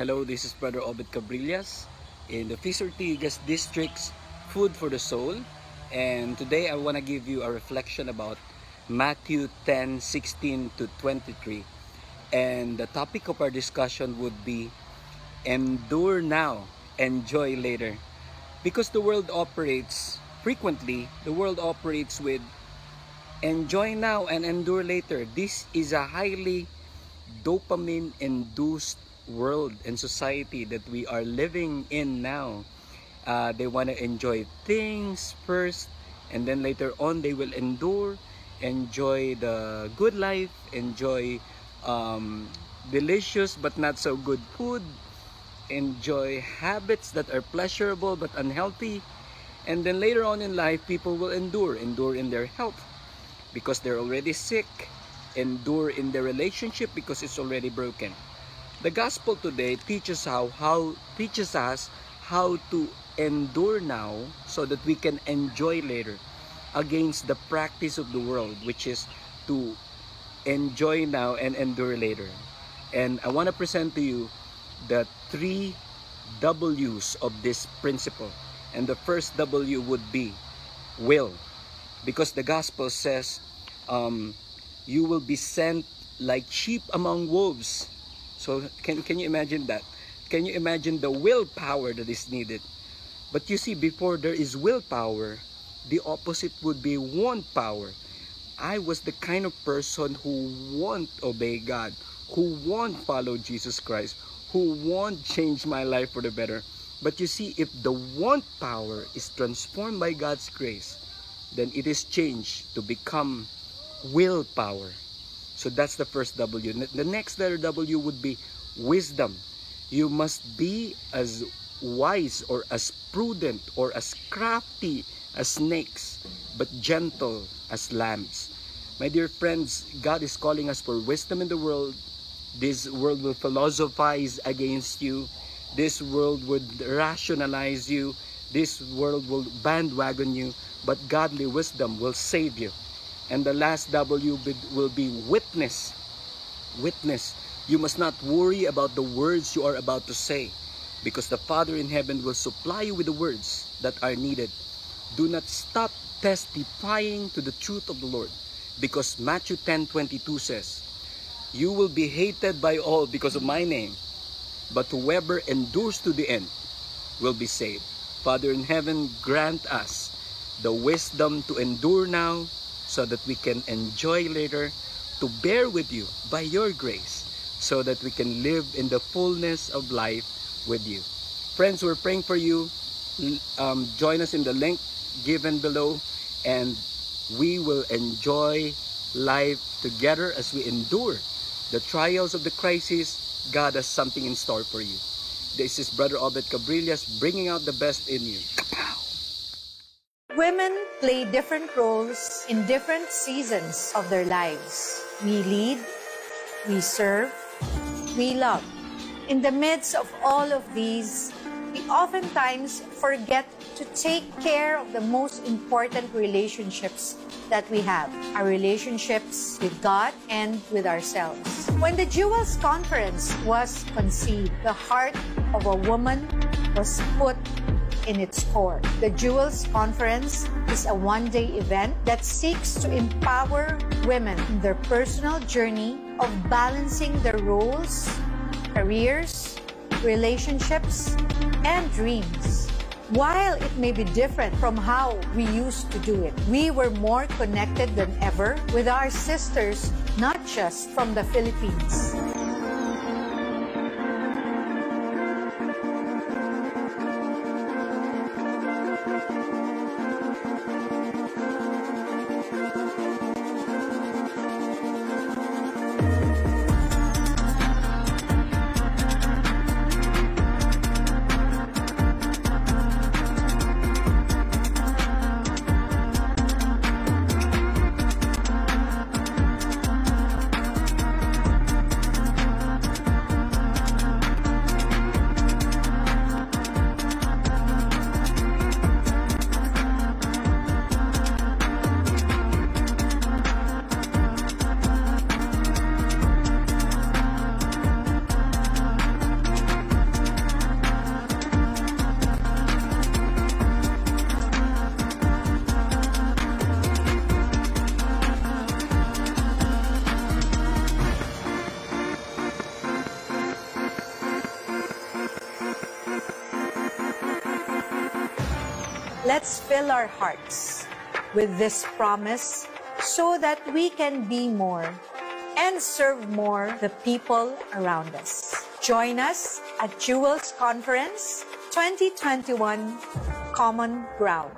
Hello, this is Brother Obet Cabrillas in the Feast Ortigas District's Food for the Soul. And today I want to give you a reflection about Matthew 10 16 to 23. And the topic of our discussion would be Endure now, enjoy later. Because the world operates frequently, the world operates with enjoy now and endure later. This is a highly dopamine induced world and society that we are living in now. Uh, they want to enjoy things first and then later on they will endure, enjoy the good life, enjoy um, delicious but not so good food, enjoy habits that are pleasurable but unhealthy. And then later on in life, people will endure, endure in their health because they're already sick, endure in their relationship because it's already broken. The gospel today teaches how how teaches us how to endure now so that we can enjoy later against the practice of the world which is to enjoy now and endure later. And I want to present to you the three W's of this principle. And the first W would be will. Because the gospel says, um, you will be sent like sheep among wolves. So can, can you imagine that? Can you imagine the willpower that is needed? But you see, before there is willpower, the opposite would be want power. I was the kind of person who won't obey God, who won't follow Jesus Christ, who won't change my life for the better. But you see, if the want power is transformed by God's grace, then it is changed to become willpower. So that's the first W. The next letter W would be wisdom. You must be as wise or as prudent or as crafty as snakes, but gentle as lambs. My dear friends, God is calling us for wisdom in the world. This world will philosophize against you. This world would rationalize you. This world will bandwagon you. But godly wisdom will save you. And the last W will be witness. Witness. You must not worry about the words you are about to say because the Father in heaven will supply you with the words that are needed. Do not stop testifying to the truth of the Lord because Matthew 10:22 says, "You will be hated by all because of my name, but whoever endures to the end will be saved." Father in heaven, grant us the wisdom to endure now so that we can enjoy later, to bear with you by your grace so that we can live in the fullness of life with you. Friends, we're praying for you. Um, join us in the link given below and we will enjoy life together as we endure the trials of the crisis. God has something in store for you. This is Brother Obet Cabrillas bringing out the best in you. Women play different roles in different seasons of their lives. We lead, we serve, we love. In the midst of all of these, we oftentimes forget to take care of the most important relationships that we have our relationships with God and with ourselves. When the Jewels Conference was conceived, the heart of a woman was put in its core. The Jewels Conference is a one day event that seeks to empower women in their personal journey of balancing their roles, careers, relationships, and dreams. While it may be different from how we used to do it, we were more connected than ever with our sisters, not just from the Philippines. Let's fill our hearts with this promise so that we can be more and serve more the people around us. Join us at Jewels Conference 2021 Common Ground.